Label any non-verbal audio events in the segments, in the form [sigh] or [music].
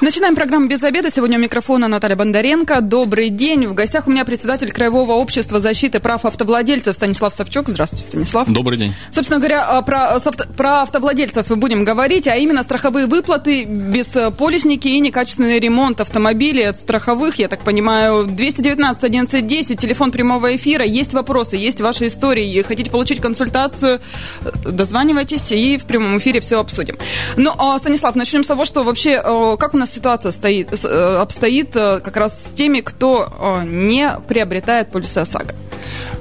Начинаем программу «Без обеда». Сегодня у микрофона Наталья Бондаренко. Добрый день. В гостях у меня председатель Краевого общества защиты прав автовладельцев Станислав Савчук. Здравствуйте, Станислав. Добрый день. Собственно говоря, а, про, про автовладельцев мы будем говорить, а именно страховые выплаты, без э, и некачественный ремонт автомобилей от страховых. Я так понимаю, 219 11 10, телефон прямого эфира. Есть вопросы, есть ваши истории. Хотите получить консультацию, э, дозванивайтесь и в прямом эфире все обсудим. Ну, а, Станислав, начнем с того, что вообще, э, как у нас ситуация стоит, э, обстоит э, как раз с теми, кто э, не приобретает полисы ОСАГО?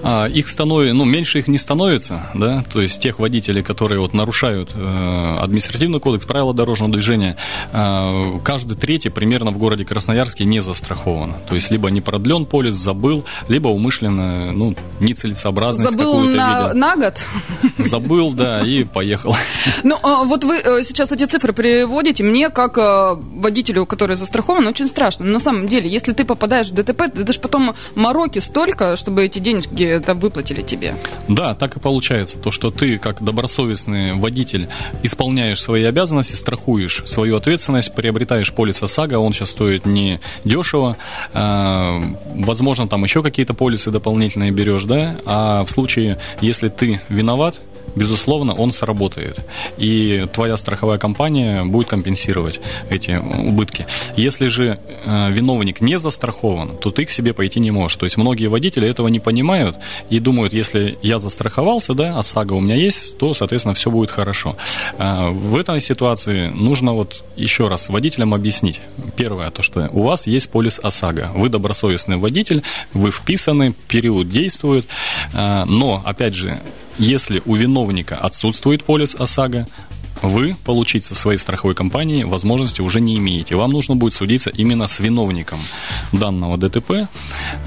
А, их становится, ну, меньше их не становится, да, то есть тех водителей, которые вот нарушают административный кодекс, правила дорожного движения, каждый третий примерно в городе Красноярске не застрахован. То есть либо не продлен полис, забыл, либо умышленно, ну, нецелесообразность Забыл на, на год? [laughs] Забыл, да, и поехал. Ну, а вот вы сейчас эти цифры приводите мне как водитель водителю, который застрахован, очень страшно. Но на самом деле, если ты попадаешь в ДТП, это же потом мороки столько, чтобы эти деньги это выплатили тебе. Да, так и получается. То, что ты, как добросовестный водитель, исполняешь свои обязанности, страхуешь свою ответственность, приобретаешь полис ОСАГО, он сейчас стоит не дешево. А, возможно, там еще какие-то полисы дополнительные берешь, да, а в случае, если ты виноват, безусловно, он сработает. И твоя страховая компания будет компенсировать эти убытки. Если же э, виновник не застрахован, то ты к себе пойти не можешь. То есть многие водители этого не понимают и думают, если я застраховался, да, ОСАГО у меня есть, то, соответственно, все будет хорошо. Э, в этой ситуации нужно вот еще раз водителям объяснить. Первое, то, что у вас есть полис ОСАГО. Вы добросовестный водитель, вы вписаны, период действует, э, но, опять же, если у виновника отсутствует полис ОСАГО, вы получить со своей страховой компании возможности уже не имеете. Вам нужно будет судиться именно с виновником данного ДТП.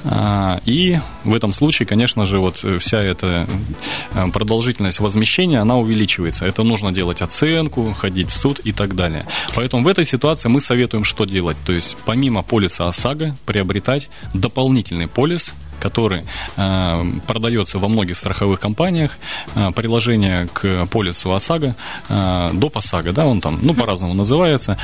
А, и в этом случае, конечно же, вот вся эта э, продолжительность возмещения, она увеличивается. Это нужно делать оценку, ходить в суд и так далее. Поэтому в этой ситуации мы советуем, что делать. То есть помимо полиса ОСАГО приобретать дополнительный полис – который э, продается во многих страховых компаниях, э, приложение к полису ОСАГО, э, доп. ОСАГО, да, он там, ну, по-разному называется,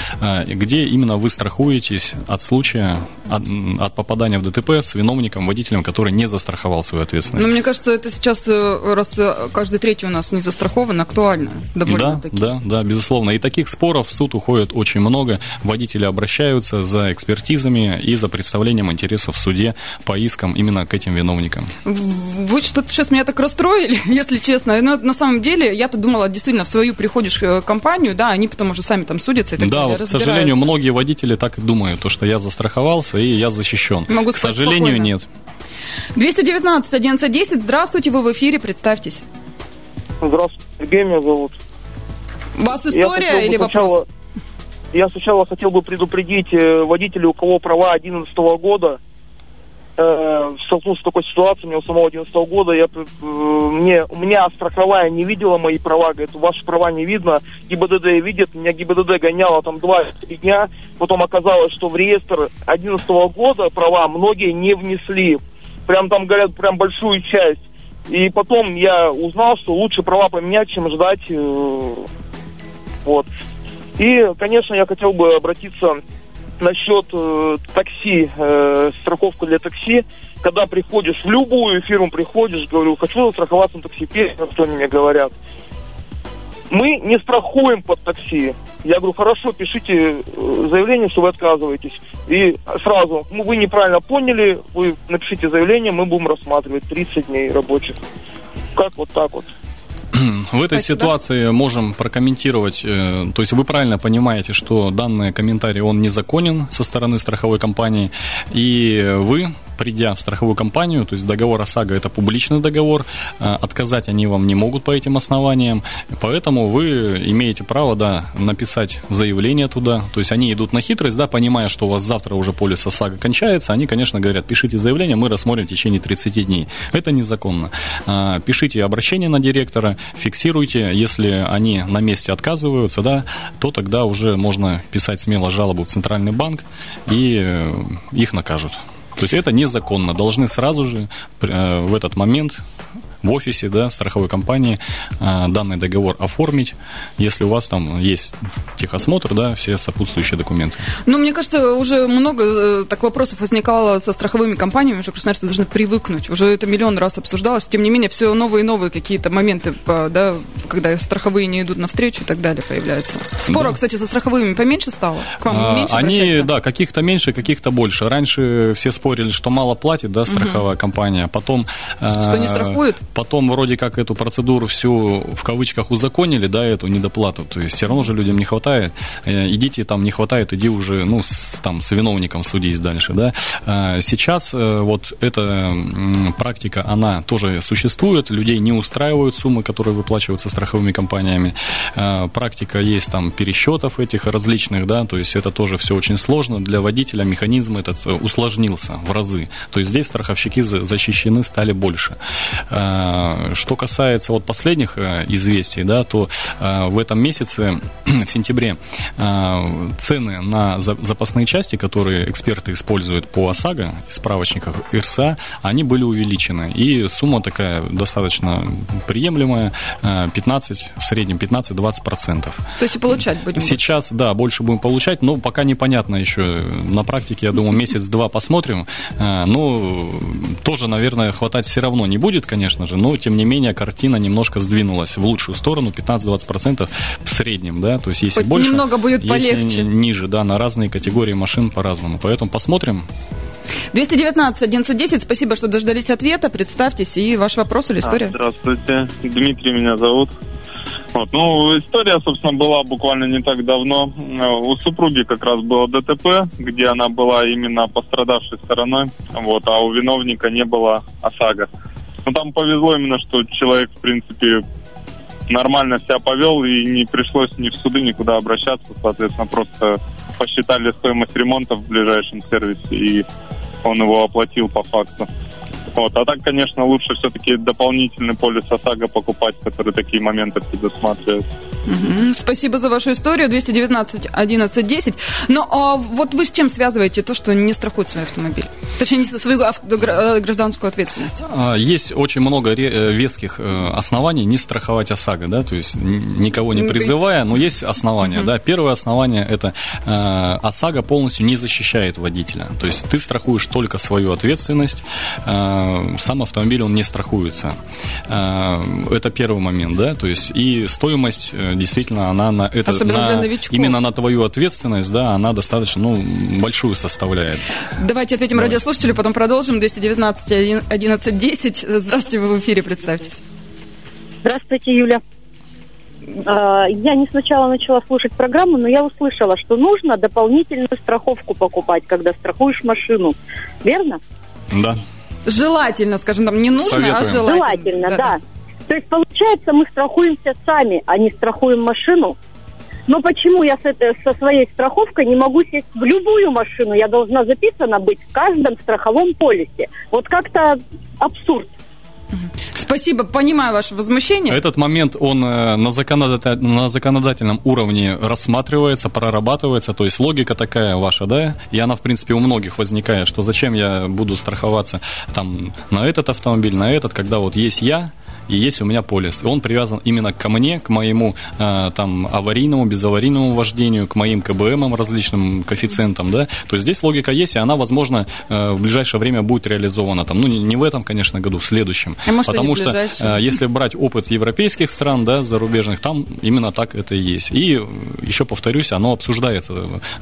где именно вы страхуетесь от случая, от, от попадания в ДТП с виновником, водителем, который не застраховал свою ответственность. Ну, мне кажется, это сейчас, раз каждый третий у нас не застрахован, актуально довольно-таки. Да, да, да, безусловно. И таких споров в суд уходит очень много. Водители обращаются за экспертизами и за представлением интересов в суде по искам именно к этим виновникам. Вы что-то сейчас меня так расстроили, [laughs] если честно. Но на самом деле, я-то думала, действительно, в свою приходишь э, компанию, да, они потом уже сами там судятся и так да, далее, вот, к сожалению, многие водители так и думают, то, что я застраховался и я защищен. Могу к сожалению, спокойно. нет. 219 1110, здравствуйте, вы в эфире, представьтесь. Здравствуйте, Сергей меня зовут. У вас история или сначала, вопрос? Я сначала хотел бы предупредить э, водителей, у кого права 2011 года, э, столкнулся с такой ситуацией, меня у самого 11 года, я, э, мне, у меня страховая не видела мои права, говорит, ваши права не видно, ГИБДД видит, меня ГИБДД гоняло там 2-3 дня, потом оказалось, что в реестр 11 года права многие не внесли, прям там, говорят, прям большую часть. И потом я узнал, что лучше права поменять, чем ждать. Э, вот. И, конечно, я хотел бы обратиться насчет э, такси, э, страховку для такси. Когда приходишь в любую фирму, приходишь, говорю, хочу страховаться на такси, первое, что они мне говорят. Мы не страхуем под такси. Я говорю, хорошо, пишите э, заявление, что вы отказываетесь. И сразу, ну, вы неправильно поняли, вы напишите заявление, мы будем рассматривать 30 дней рабочих. Как вот так вот. [clears throat] В этой Спасибо. ситуации можем прокомментировать, э, то есть вы правильно понимаете, что данный комментарий, он незаконен со стороны страховой компании, и вы придя в страховую компанию, то есть договор ОСАГО это публичный договор, э, отказать они вам не могут по этим основаниям, поэтому вы имеете право, да, написать заявление туда, то есть они идут на хитрость, да, понимая, что у вас завтра уже полис ОСАГО кончается, они, конечно, говорят, пишите заявление, мы рассмотрим в течение 30 дней. Это незаконно. Э, пишите обращение на директора, фиксируйте, если они на месте отказываются, да, то тогда уже можно писать смело жалобу в Центральный банк и э, их накажут. То есть это незаконно. Должны сразу же э, в этот момент в офисе да, страховой компании э, данный договор оформить, если у вас там есть техосмотр, да, все сопутствующие документы. Ну, мне кажется, уже много э, так вопросов возникало со страховыми компаниями, уже красноярцы должны привыкнуть. Уже это миллион раз обсуждалось. Тем не менее, все новые и новые какие-то моменты, да, когда страховые не идут навстречу и так далее появляются. Споров, да. кстати, со страховыми поменьше стало? К вам а, меньше Они, да, каких-то меньше, каких-то больше. Раньше все спорили, что мало платит, да, страховая угу. компания, потом... Что не страхуют? Потом вроде как эту процедуру всю в кавычках узаконили, да, эту недоплату. То есть все равно же людям не хватает. Э, идите, там не хватает, иди уже, ну, с, там, с виновником судись дальше, да. А сейчас э, вот эта практика, она тоже существует. Людей не устраивают суммы, которые выплачиваются страховыми компаниями. Практика есть там пересчетов этих различных, да, то есть это тоже все очень сложно. Для водителя механизм этот усложнился в разы. То есть здесь страховщики защищены стали больше. А, что касается вот последних э, известий, да, то э, в этом месяце, [clears throat] в сентябре, цены на запасные части, которые эксперты используют по ОСАГО, справочниках ИРСА, они были увеличены. И сумма такая достаточно приемлемая, 15, в среднем 15-20%. То есть и получать будем? Сейчас, да, больше будем получать, но пока непонятно еще. На практике, я думаю, месяц-два посмотрим. Но тоже, наверное, хватать все равно не будет, конечно же, но тем не менее картина немножко сдвинулась в лучшую сторону, 15-20% в среднем, да, то есть если Хоть больше, немного будет если полегче. ниже, да, на разные категории машин по-разному, поэтому посмотрим. 219 1110, спасибо, что дождались ответа, представьтесь и ваш вопрос или история. А, здравствуйте, Дмитрий меня зовут. Вот. Ну, история, собственно, была буквально не так давно. У супруги как раз было ДТП, где она была именно пострадавшей стороной, вот, а у виновника не было ОСАГО. Но ну, там повезло именно, что человек, в принципе, нормально себя повел и не пришлось ни в суды никуда обращаться. Соответственно, просто посчитали стоимость ремонта в ближайшем сервисе, и он его оплатил по факту. Вот. А так, конечно, лучше все-таки дополнительный полис ОСАГО покупать, который такие моменты предусматривает. Угу. Спасибо за вашу историю. 219 11 10. Но а вот вы с чем связываете то, что не страхует свой автомобиль? Точнее, не свою э, гражданскую ответственность. А, есть очень много э, веских э, оснований не страховать ОСАГО, да, то есть никого не призывая, но есть основания, да. Первое основание – это ОСАГО полностью не защищает водителя. То есть ты страхуешь только свою ответственность, сам автомобиль, он не страхуется. Это первый момент, да, то есть и стоимость действительно она на это на, именно на твою ответственность, да, она достаточно ну, большую составляет. Давайте ответим Давайте. радиослушателю, потом продолжим. 219 11 10. Здравствуйте, вы в эфире, представьтесь. Здравствуйте, Юля. А, я не сначала начала слушать программу, но я услышала, что нужно дополнительную страховку покупать, когда страхуешь машину. Верно? Да. Желательно, скажем там, не нужно, Советуем. а желательно. Желательно, да. да. То есть получается, мы страхуемся сами, а не страхуем машину. Но почему я с этой, со своей страховкой не могу сесть в любую машину? Я должна записана быть в каждом страховом полисе. Вот как-то абсурд. Спасибо, понимаю ваше возмущение. Этот момент, он э, на, законодатель, на законодательном уровне рассматривается, прорабатывается, то есть логика такая ваша, да, и она, в принципе, у многих возникает, что зачем я буду страховаться там на этот автомобиль, на этот, когда вот есть я, и есть у меня полис. И он привязан именно ко мне, к моему э, там аварийному, безаварийному вождению, к моим КБМам различным коэффициентам, да. То есть здесь логика есть, и она, возможно, э, в ближайшее время будет реализована там, ну, не, не в этом, конечно, году, в следующем. А может, Потому что, э, если брать опыт европейских стран, да, зарубежных, там именно так это и есть. И еще повторюсь, оно обсуждается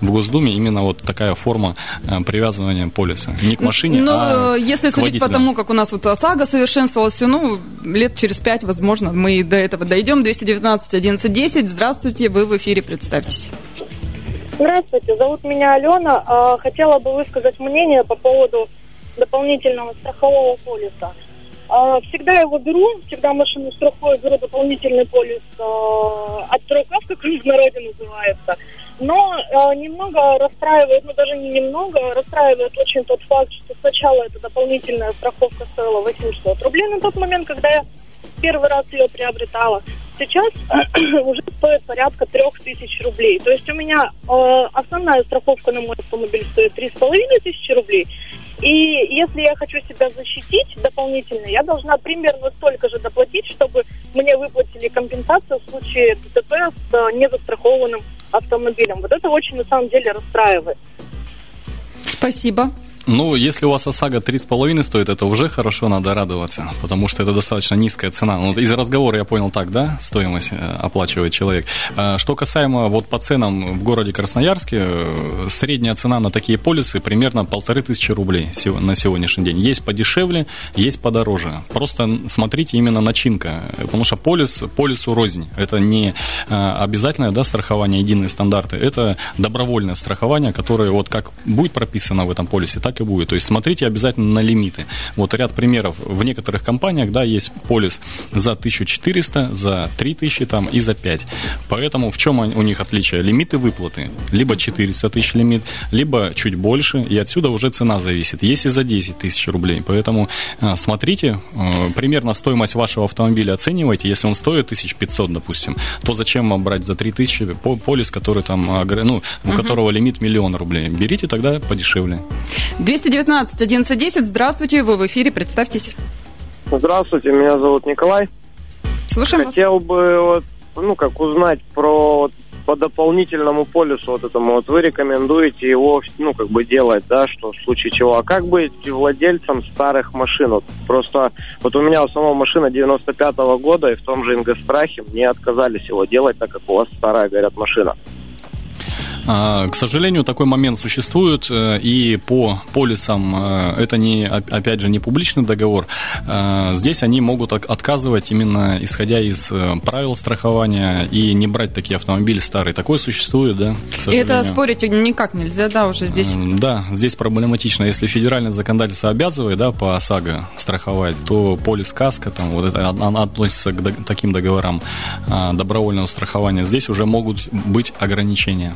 в Госдуме, именно вот такая форма э, привязывания полиса. Не к машине, Но, а если к судить водителям. по тому, как у нас вот ОСАГО совершенствовалось, ну, лет через пять, возможно, мы до этого дойдем. 219 11 10. Здравствуйте, вы в эфире, представьтесь. Здравствуйте, зовут меня Алена. А, хотела бы высказать мнение по поводу дополнительного страхового полиса. А, всегда его беру, всегда машину страхую, беру дополнительный полис а, от строков, как в народе называется. Но немного расстраивает, ну даже не немного, расстраивает очень тот факт, что сначала эта дополнительная страховка стоила 800 рублей на тот момент, когда я первый раз ее приобретала. сейчас [clears throat] уже стоит порядка трех тысяч рублей. То есть у меня э, основная страховка на мой автомобиль стоит три с половиной тысячи рублей. И если я хочу себя защитить дополнительно, я должна примерно столько же доплатить, чтобы мне выплатили компенсацию в случае ДТП с э, незастрахованным автомобилем. Вот это очень на самом деле расстраивает. Спасибо. Ну, если у вас ОСАГО 3,5 стоит, это уже хорошо, надо радоваться, потому что это достаточно низкая цена. Ну, из разговора я понял так, да, стоимость э, оплачивает человек. А, что касаемо вот по ценам в городе Красноярске, э, средняя цена на такие полисы примерно полторы тысячи рублей на сегодняшний день. Есть подешевле, есть подороже. Просто смотрите именно начинка, потому что полис, полису рознь. Это не э, обязательное да, страхование, единые стандарты, это добровольное страхование, которое вот как будет прописано в этом полисе, так так и будет. То есть смотрите обязательно на лимиты. Вот ряд примеров. В некоторых компаниях, да, есть полис за 1400, за 3000 там и за 5. Поэтому в чем у них отличие? Лимиты выплаты. Либо 400 тысяч лимит, либо чуть больше, и отсюда уже цена зависит. Есть и за 10 тысяч рублей. Поэтому а, смотрите, а, примерно стоимость вашего автомобиля оценивайте. Если он стоит 1500, допустим, то зачем вам брать за 3000 полис, который там, ну, у которого лимит миллион рублей? Берите тогда подешевле. 219 1110. Здравствуйте, вы в эфире, представьтесь. Здравствуйте, меня зовут Николай. Слушаем Хотел вас. бы вот, ну, как узнать про по дополнительному полюсу вот этому, вот вы рекомендуете его, ну, как бы делать, да, что в случае чего. А как быть владельцем старых машин? Вот просто, вот у меня у самого машина 95-го года, и в том же Ингострахе мне отказались его делать, так как у вас старая, говорят, машина. А, к сожалению, такой момент существует, э, и по полисам э, это не, опять же, не публичный договор. А, здесь они могут отказывать именно исходя из э, правил страхования и не брать такие автомобили старые. Такое существует, да, И это спорить никак нельзя, да, уже здесь? Да, здесь проблематично. Если федеральное законодательство обязывает, да, по ОСАГО страховать, то полис каска, там, вот это, она относится к таким договорам а, добровольного страхования. Здесь уже могут быть ограничения.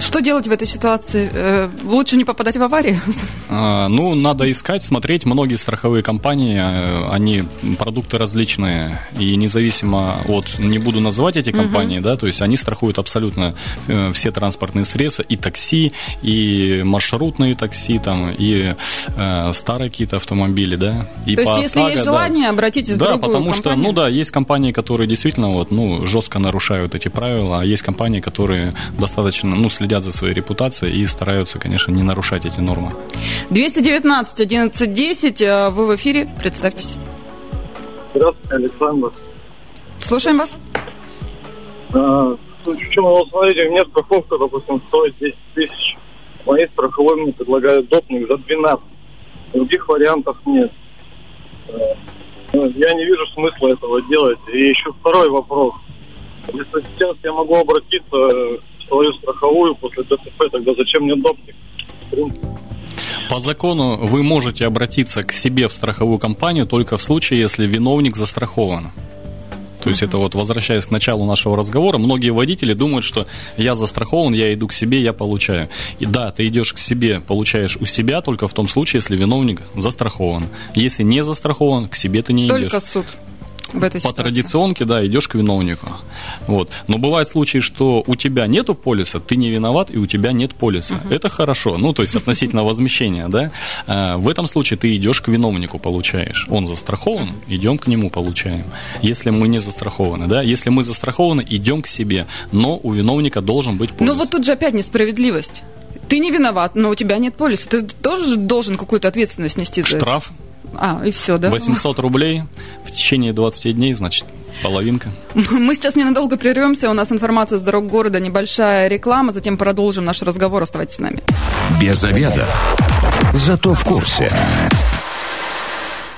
Что делать в этой ситуации? Э, лучше не попадать в аварии? [laughs] А, ну, надо искать, смотреть. Многие страховые компании, э, они продукты различные. И независимо от, не буду называть эти компании, угу. да, то есть они страхуют абсолютно э, все транспортные средства, и такси, и маршрутные такси, там, и э, старые какие-то автомобили, да. И то есть, если ОСАГО, есть желание, да. обратитесь да, в другую потому компанию. что, ну да, есть компании, которые действительно вот, ну, жестко нарушают эти правила, а есть компании, которые достаточно, ну, следят за своей репутацией и стараются, конечно, не нарушать эти нормы. 219 11 10, вы в эфире, представьтесь. Здравствуйте, Александр. Слушаем вас. А, в чем, вот смотрите, мне страховка, допустим, стоит 10 тысяч. Моей страховой мне предлагают допник за 12. Других вариантов нет. А, ну, я не вижу смысла этого делать. И еще второй вопрос. Если сейчас я могу обратиться свою страховую после ДТП, тогда зачем мне допник? По закону вы можете обратиться к себе в страховую компанию только в случае, если виновник застрахован. То есть это вот возвращаясь к началу нашего разговора, многие водители думают, что я застрахован, я иду к себе, я получаю. И да, ты идешь к себе, получаешь у себя только в том случае, если виновник застрахован. Если не застрахован, к себе ты не только идешь. Только суд в этой По ситуации. традиционке, да, идешь к виновнику. Вот. Но бывают случаи, что у тебя нету полиса, ты не виноват, и у тебя нет полиса. Uh-huh. Это хорошо, ну, то есть относительно возмещения, да. А, в этом случае ты идешь к виновнику, получаешь. Он застрахован, идем к нему, получаем. Если мы не застрахованы, да, если мы застрахованы, идем к себе, но у виновника должен быть полис. Но вот тут же опять несправедливость. Ты не виноват, но у тебя нет полиса. Ты тоже должен какую-то ответственность нести за Штраф. это. А, и все, да? 800 рублей в течение 20 дней, значит, половинка. Мы сейчас ненадолго прервемся. У нас информация с дорог города, небольшая реклама. Затем продолжим наш разговор. Оставайтесь с нами. Без обеда. Зато в курсе.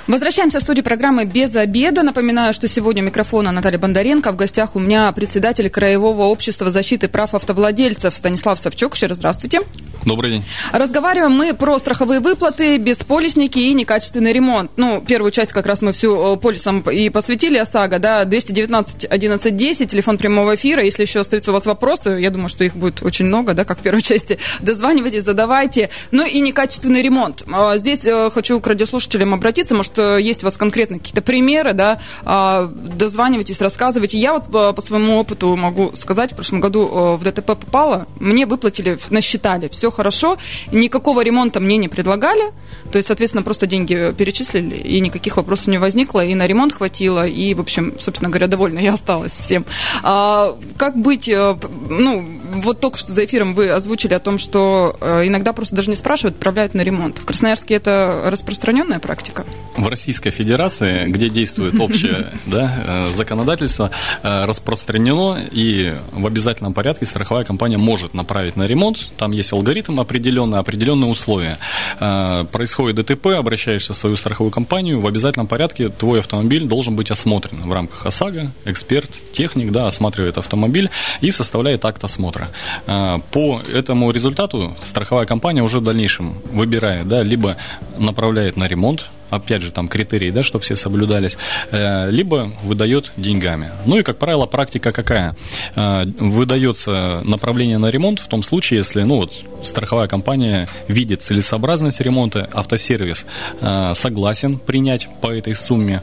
Возвращаемся в студию программы «Без обеда». Напоминаю, что сегодня микрофона Наталья Бондаренко. В гостях у меня председатель Краевого общества защиты прав автовладельцев Станислав Савчук. Еще раз здравствуйте. Добрый день. Разговариваем мы про страховые выплаты, бесполисники и некачественный ремонт. Ну, первую часть как раз мы всю полисом и посвятили ОСАГО, да, 219 11 10, телефон прямого эфира. Если еще остаются у вас вопросы, я думаю, что их будет очень много, да, как в первой [laughs] части, дозванивайтесь, задавайте. Ну и некачественный ремонт. Здесь хочу к радиослушателям обратиться, может, э, есть у вас конкретно какие-то примеры, да, а, дозванивайтесь, рассказывайте. Я вот по, по своему опыту могу сказать, в прошлом году э, в ДТП попала, мне выплатили, насчитали, все хорошо, никакого ремонта мне не предлагали, то есть, соответственно, просто деньги перечислили, и никаких вопросов не возникло, и на ремонт хватило, и, в общем, собственно говоря, довольна я осталась всем. А, как быть, э, ну, вот только что за эфиром вы озвучили о том, что э, иногда просто даже не спрашивают, отправляют на ремонт. В Красноярске это распространенная практика? В Российской Федерации, где действует общее [laughs] да, э, законодательство, э, распространено, и в обязательном порядке страховая компания может направить на ремонт. Там есть алгоритм определенный, определенные условия. Происходит ДТП, обращаешься в свою страховую компанию, в обязательном порядке твой автомобиль должен быть осмотрен в рамках ОСАГО. Эксперт, техник да, осматривает автомобиль и составляет акт осмотра. По этому результату страховая компания уже в дальнейшем выбирает, да, либо направляет на ремонт, опять же, там критерии, да, чтобы все соблюдались, э, либо выдает деньгами. Ну и, как правило, практика какая? Э, выдается направление на ремонт в том случае, если, ну вот, страховая компания видит целесообразность ремонта, автосервис э, согласен принять по этой сумме,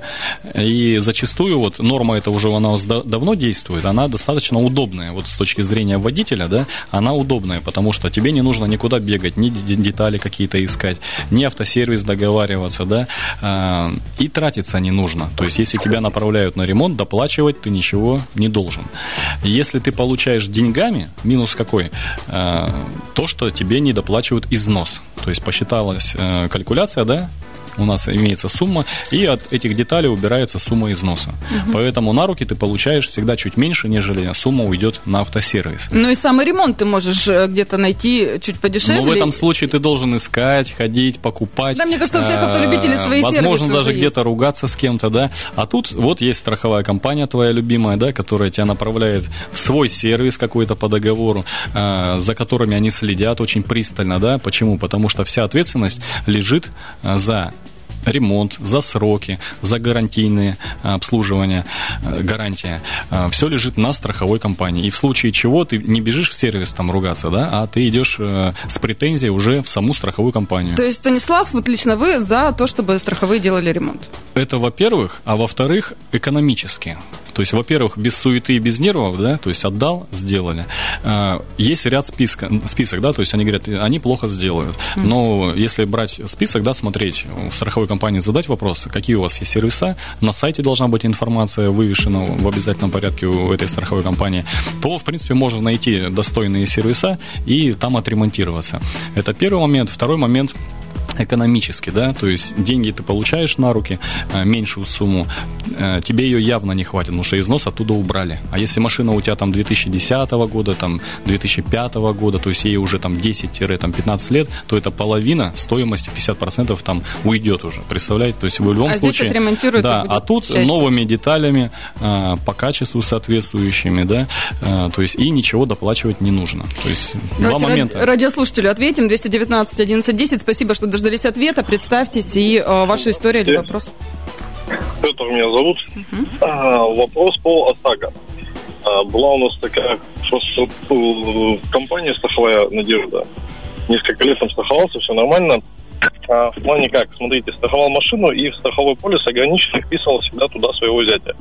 и зачастую вот норма это уже она давно действует, она достаточно удобная, вот с точки зрения водителя, да, она удобная, потому что тебе не нужно никуда бегать, ни детали какие-то искать, ни автосервис договариваться, да, и тратиться не нужно. То есть, если тебя направляют на ремонт, доплачивать ты ничего не должен. Если ты получаешь деньгами, минус какой? А, то, что тебе не доплачивают износ. То есть, посчиталась э, калькуляция, да, у нас имеется сумма, и от этих деталей убирается сумма износа. Угу. Поэтому на руки ты получаешь всегда чуть меньше, нежели сумма уйдет на автосервис. Ну и самый ремонт ты можешь э, где-то найти чуть подешевле. Но в этом случае ты должен искать, ходить, покупать. Да, мне кажется, у всех автолюбителей свои Возможно, даже где-то ругаться с кем-то, да. А тут вот есть страховая компания твоя любимая, да, которая тебя направляет в свой сервис какой-то по договору, э, за которыми они следят очень пристально, да. Почему? Потому что вся ответственность лежит э, за ремонт, за сроки, за гарантийные э, обслуживания, э, гарантия. Э, Все лежит на страховой компании. И в случае чего ты не бежишь в сервис там ругаться, да, а ты идешь с претензией уже в саму страховую компанию. То есть, Станислав, вот лично вы за то, чтобы страховые делали ремонт? Это, во-первых, а во-вторых, экономически. То есть, во-первых, без суеты и без нервов, да, то есть отдал, сделали. А, есть ряд списка, список, да, то есть они говорят, они плохо сделают. Но если брать список, да, смотреть, в страховой компании задать вопрос, какие у вас есть сервиса, на сайте должна быть информация вывешена в обязательном порядке у этой страховой компании, то, в принципе, можно найти достойные сервиса и там отремонтироваться. Это первый момент. Второй момент – экономически, да, то есть деньги ты получаешь на руки, э, меньшую сумму, э, тебе ее явно не хватит, потому что износ оттуда убрали. А если машина у тебя там 2010 года, там 2005 года, то есть ей уже там 10-15 лет, то это половина стоимости, 50% там уйдет уже, представляете? То есть в любом а случае... Здесь да, а тут счастье. новыми деталями, э, по качеству соответствующими, да, то есть и ничего доплачивать не нужно. То есть Давайте два момента. Радиослушателю ответим, 219 11 спасибо, что дождались ответа. Представьтесь и э, ваша история или вопрос. Петр меня зовут. Uh-huh. А, вопрос по ОСАГО. А, была у нас такая что, компания страховая «Надежда». Несколько лет там страховался, все нормально. А, в плане как? Смотрите, страховал машину и в страховой полис ограниченно вписывал всегда туда своего зятя.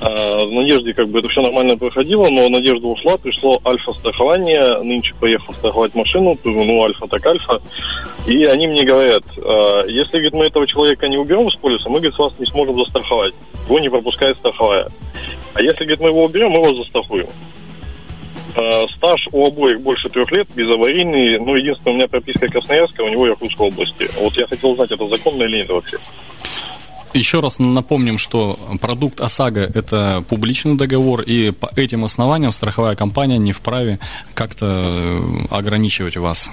А, в Надежде как бы это все нормально проходило, но Надежда ушла, пришло альфа-страхование, нынче поехал страховать машину, ну, альфа так альфа, и они мне говорят, «А, если, говорит, мы этого человека не уберем из полиса, мы, говорит, вас не сможем застраховать, его не пропускает страховая. А если, говорит, мы его уберем, мы вас застрахуем. А, стаж у обоих больше трех лет, безаварийный. Ну, единственное, у меня прописка Красноярская, у него Иркутской области. Вот я хотел узнать, это законно или нет вообще. Еще раз напомним, что продукт ОСАГО – это публичный договор, и по этим основаниям страховая компания не вправе как-то э, ограничивать вас.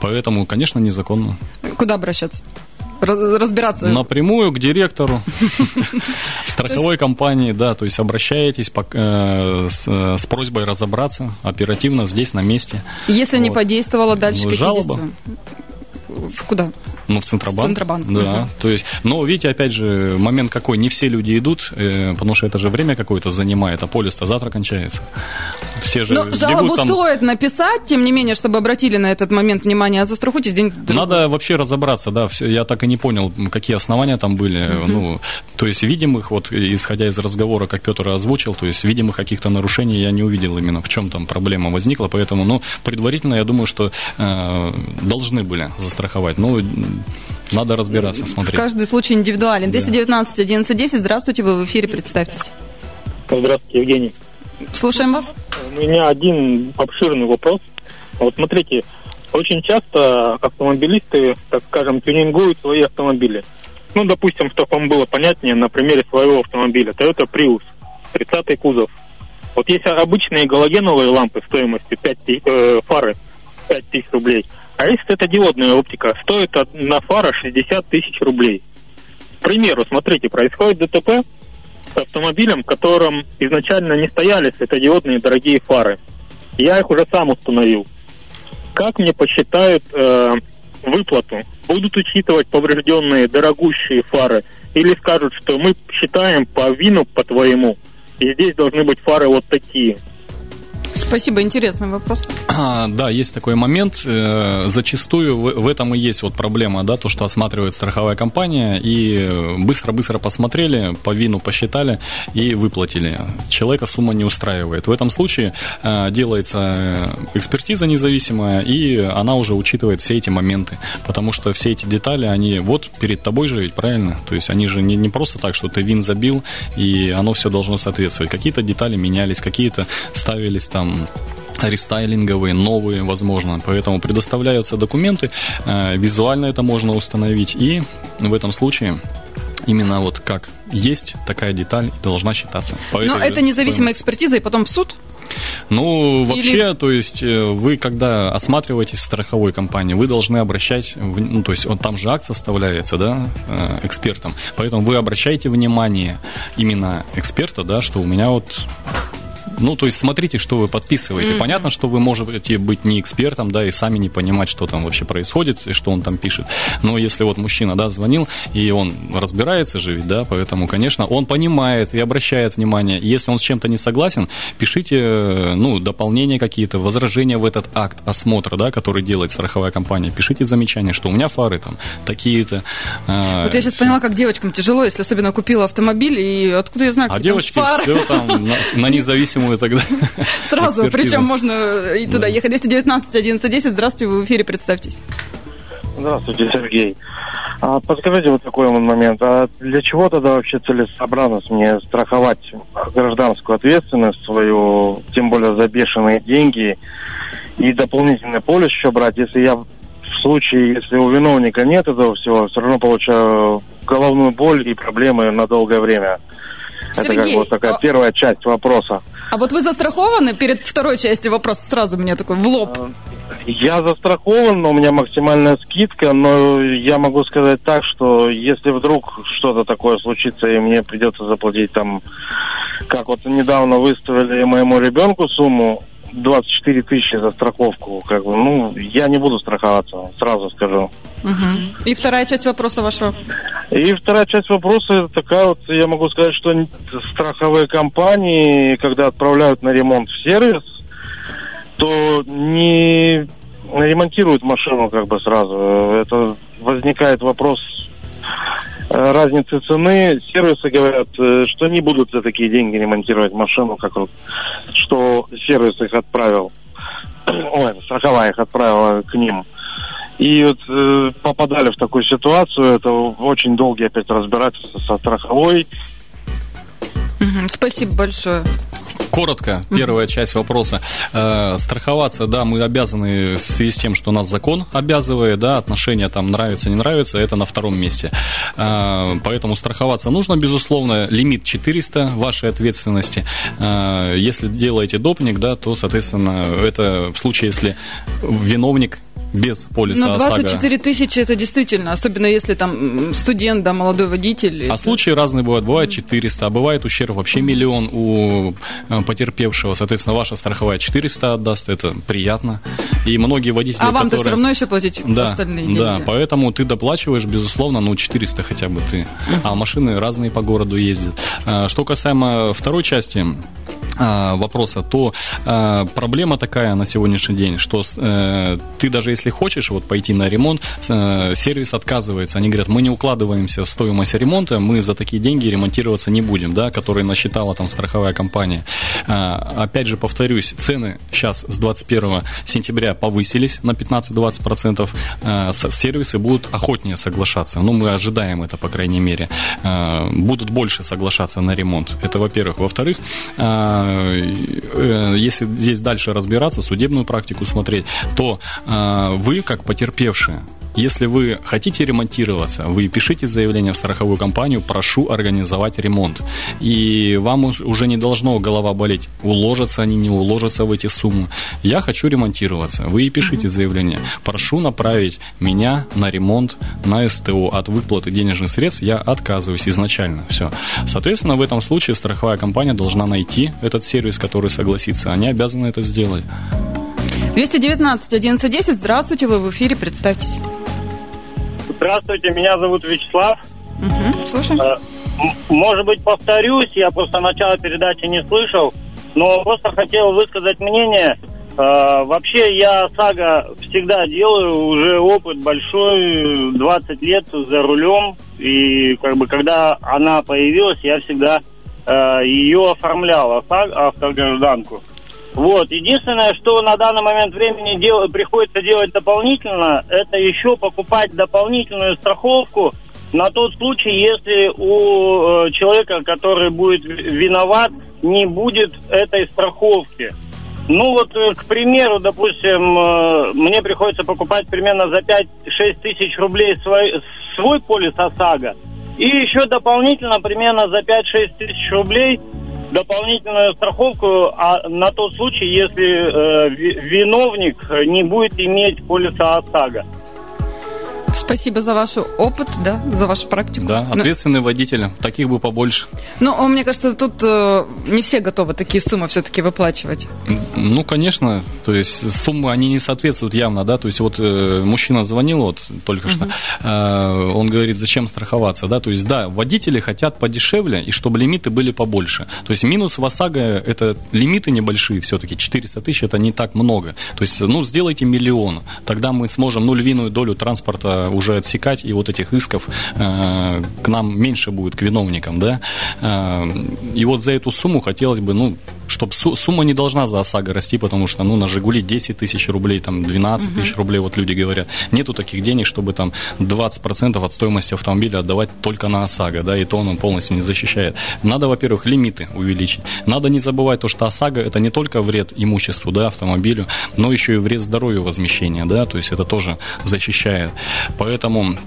Поэтому, конечно, незаконно. Куда обращаться? разбираться. Напрямую к директору [laughs] страховой компании, да, то есть обращаетесь э, с просьбой разобраться оперативно здесь, на месте. Если не подействовало, дальше какие Жалоба. Куда? Ну, в Центробанк. В Центробанк, Да, мгм. то есть, но видите, опять же, момент какой, не все люди идут, э, потому что это же время какое-то занимает, а полис-то завтра кончается. Все же Но жалобу там... стоит написать, тем не менее, чтобы обратили на этот момент внимание, а застрахуйтесь день Надо вообще разобраться, да, все, я так и не понял, какие основания там были, ну, то есть видимых, вот, исходя из разговора, как Петр озвучил, то есть видимых каких-то нарушений я не увидел именно, в чем там проблема возникла, поэтому, ну, предварительно я думаю, что э, должны были застраховать, ну, м, надо разбираться, смотреть. Каждый случай индивидуален. 219 11 10. Здравствуйте, вы в эфире, представьтесь. Здравствуйте, Евгений. Слушаем вас. У меня один обширный вопрос. Вот смотрите, очень часто автомобилисты, так скажем, тюнингуют свои автомобили. Ну, допустим, чтобы вам было понятнее, на примере своего автомобиля. Toyota Prius, 30 кузов. Вот есть обычные галогеновые лампы стоимостью 5 ти- э, фары 5 тысяч рублей. А есть светодиодная оптика, стоит одна фара 60 тысяч рублей. К примеру, смотрите, происходит ДТП с автомобилем, в котором изначально не стояли светодиодные дорогие фары. Я их уже сам установил. Как мне посчитают э, выплату? Будут учитывать поврежденные дорогущие фары? Или скажут, что мы считаем по вину по твоему, и здесь должны быть фары вот такие? Спасибо, интересный вопрос. А, Да, есть такой момент. Э, Зачастую в в этом и есть вот проблема, да, то, что осматривает страховая компания, и быстро-быстро посмотрели, по вину посчитали и выплатили. Человека сумма не устраивает. В этом случае э, делается э, экспертиза независимая, и она уже учитывает все эти моменты, потому что все эти детали, они вот перед тобой же ведь, правильно? То есть они же не, не просто так, что ты вин забил, и оно все должно соответствовать. Какие-то детали менялись, какие-то ставились там рестайлинговые, новые, возможно. Поэтому предоставляются документы, э, визуально это можно установить, и в этом случае именно вот как есть такая деталь должна считаться. По Но это независимая стоимости. экспертиза, и потом в суд? Ну, вообще, Или- то есть э, вы, когда осматриваетесь в страховой компании, вы должны обращать, ну, то есть он, там же акт составляется, да, э, экспертом, поэтому вы обращаете внимание именно эксперта, да, что у меня вот ну, то есть смотрите, что вы подписываете. Мгм. Понятно, что вы можете быть не экспертом, да, и сами не понимать, что там вообще происходит и что он там пишет. Но если вот мужчина, да, звонил, и он разбирается же ведь, да, поэтому, конечно, он понимает и обращает внимание. Если он с чем-то не согласен, пишите, ну, дополнения какие-то, возражения в этот акт осмотра, да, который делает страховая компания. Пишите замечания, что у меня фары там такие-то. э, Вот я сейчас всё. поняла, как девочкам тяжело, если особенно купила автомобиль, и откуда я знаю, А девочки фары? все там на, на независимую тогда. [laughs] Сразу, причем можно и туда Да. ехать. 219 11 10. Здравствуйте, вы в эфире, представьтесь. Здравствуйте, Сергей. А, подскажите вот такой вот момент. А для чего тогда вообще целесообразность мне страховать гражданскую ответственность свою, тем более за бешеные деньги и дополнительный полис еще брать, если я в случае, если у виновника нет этого всего, все равно получаю головную боль и проблемы на долгое время. Это как Сергей, бы вот такая а- первая часть вопроса. А вот вы застрахованы перед второй частью вопроса сразу мне такой в лоб. Я застрахован, но у меня максимальная скидка, но я могу сказать так, что если вдруг что-то такое случится, и мне придется заплатить там, как вот недавно выставили моему ребенку сумму 24 тысячи за страховку, как бы, ну, я не буду страховаться, сразу скажу. Мгм. И вторая часть вопроса вашего. И вторая часть вопроса такая вот, я могу сказать, что страховые компании, когда отправляют на ремонт в сервис, то не ремонтируют машину как бы сразу. Это возникает вопрос разницы цены. Сервисы говорят, э, что не будут за такие деньги ремонтировать машину, как вот, что сервис их отправил. [clears throat] Ой, страховая их отправила к ним. И вот э, попадали в такую ситуацию, это очень долгие опять разбирательства со страховой. Мгм. Спасибо большое. Коротко, первая часть вопроса. Э, страховаться, да, мы обязаны в связи с тем, что нас закон обязывает, да, отношения там нравится, не нравится, это на втором месте. Э, поэтому страховаться нужно, безусловно. Лимит 400 вашей ответственности. Э, если делаете допник, да, то, соответственно, это в случае, если виновник без полиса Но ОСАГО. 24 тысячи это действительно, особенно если там студент, да, молодой водитель. А это- случаи разные бывают. Бывает 400, а бывает ущерб вообще миллион у э, потерпевшего. Соответственно, ваша страховая 400 отдаст, это приятно. И многие водители, А вам-то которые... все равно еще платить Да, остальные деньги. да, поэтому ты доплачиваешь, безусловно, ну, 400 хотя бы ты. А машины разные по городу ездят. А, Что касаемо второй части вопроса, то а, проблема такая на сегодняшний день, что э, ты даже если хочешь вот пойти на ремонт, э, сервис отказывается. Они говорят, мы не укладываемся в стоимость ремонта, мы за такие деньги ремонтироваться не будем, да, которые насчитала там страховая компания. А, опять же, повторюсь, цены сейчас с 21 сентября повысились на 15-20%. А, с- сервисы будут охотнее соглашаться. Ну, мы ожидаем это, по крайней мере. А, будут больше соглашаться на ремонт. Это, во-первых. Во-вторых, а, э, если здесь дальше разбираться, судебную практику смотреть, то а, вы, как потерпевшие, если вы хотите ремонтироваться, вы пишите заявление в страховую компанию, прошу организовать ремонт. И вам уж- уже не должно голова болеть, уложатся они, не уложатся в эти суммы. Я хочу ремонтироваться. Вы и пишите заявление. Прошу направить меня на ремонт на СТО. От выплаты денежных средств я отказываюсь изначально. Все. Соответственно, в этом случае страховая компания должна найти этот сервис, который согласится. Они обязаны это сделать. 219 1110, здравствуйте, вы в эфире, представьтесь. Здравствуйте, меня зовут Вячеслав. Мгм, слушаем. Э, Может быть, повторюсь, я просто начало передачи не слышал, но просто хотел высказать мнение. Э, Вообще, я САГА всегда делаю, уже опыт большой, 20 лет за рулем, и как бы когда она появилась, я всегда э, ее оформлял, АСАГ- автогражданку. Вот, единственное, что на данный момент времени дел- приходится делать дополнительно, это еще покупать дополнительную страховку на тот случай, если у э, человека, который будет виноват, не будет этой страховки. Ну вот, э, к примеру, допустим, э, мне приходится покупать примерно за 5-6 тысяч рублей свой, свой полис ОСАГО, и еще дополнительно примерно за 5-6 тысяч рублей дополнительную страховку а на тот случай, если э, ви- виновник э, не будет иметь полиса ОСАГО. Спасибо за ваш опыт, да, за вашу практику. Да, Ну, ответственные водители, таких бы побольше. Ну, мне кажется, тут э, не все готовы такие суммы все-таки выплачивать. Ну, конечно, то есть суммы, они не соответствуют явно, да, то есть вот э, мужчина звонил вот только что, э, он говорит, зачем страховаться, да, то есть да, водители хотят подешевле и чтобы лимиты были побольше, то есть минус в ОСАГО это лимиты небольшие все-таки, 400 тысяч это не так много, то есть, ну, сделайте миллион, тогда мы сможем, ну, львиную долю транспорта уже отсекать и вот этих исков э, к нам меньше будет, к виновникам, да, Э, и вот за эту сумму хотелось бы, ну, чтобы сумма не должна за ОСАГО расти, потому что, ну, на «Жигули» 10 тысяч рублей, там, 12 тысяч рублей, вот люди говорят. Нету таких денег, чтобы там 20% от стоимости автомобиля отдавать только на ОСАГО, да, и то он полностью не защищает. Надо, во-первых, лимиты увеличить. Надо не забывать то, что ОСАГО – это не только вред имуществу, да, автомобилю, но еще и вред здоровью возмещения, да, то есть это тоже защищает. Поэтому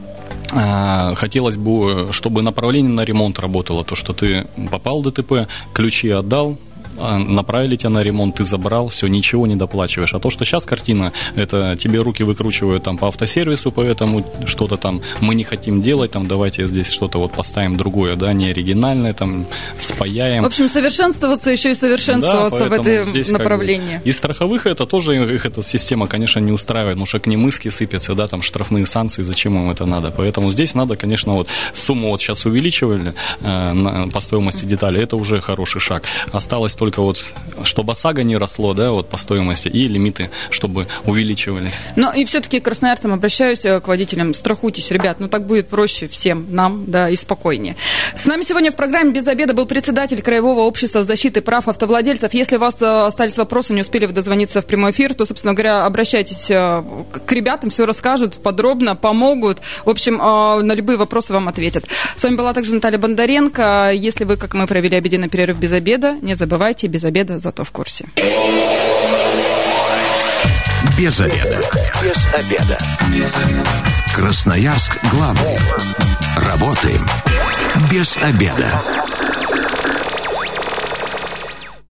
а, Хотелось бы, чтобы направление на ремонт работало. То, что ты попал в ДТП, ключи отдал, направили тебя на ремонт, ты забрал, все, ничего не доплачиваешь. А то, что сейчас картина, это тебе руки выкручивают там по автосервису, поэтому что-то там мы не хотим делать, там давайте здесь что-то вот поставим другое, да, не оригинальное, там спаяем. В общем, совершенствоваться еще и совершенствоваться в поэтому этом здесь как бы направлении. И страховых это тоже их эта система, конечно, не устраивает, потому что к ним иски сыпятся, да, там штрафные санкции, зачем им это надо. Поэтому здесь надо, конечно, вот сумму вот сейчас увеличивали э, на- по стоимости деталей, это уже хороший шаг. Осталось только вот, чтобы ОСАГО не росло, да, вот по стоимости, и лимиты, чтобы увеличивались. Но и все-таки красноярцам обращаюсь э, к водителям. Страхуйтесь, ребят, ну так будет проще всем нам, да, и спокойнее. С нами сегодня в программе «Без обеда» был председатель Краевого общества защиты прав автовладельцев. Если у вас э, остались вопросы, не успели вы дозвониться в прямой эфир, то, собственно говоря, обращайтесь э, к ребятам, все расскажут подробно, помогут. В общем, на любые вопросы вам ответят. С вами была также Наталья Бондаренко. Если вы, как мы, провели обеденный перерыв без обеда, не забывайте, без обеда, зато в курсе. Без обеда. Без обеда. Красноярск главный. Работаем без обеда.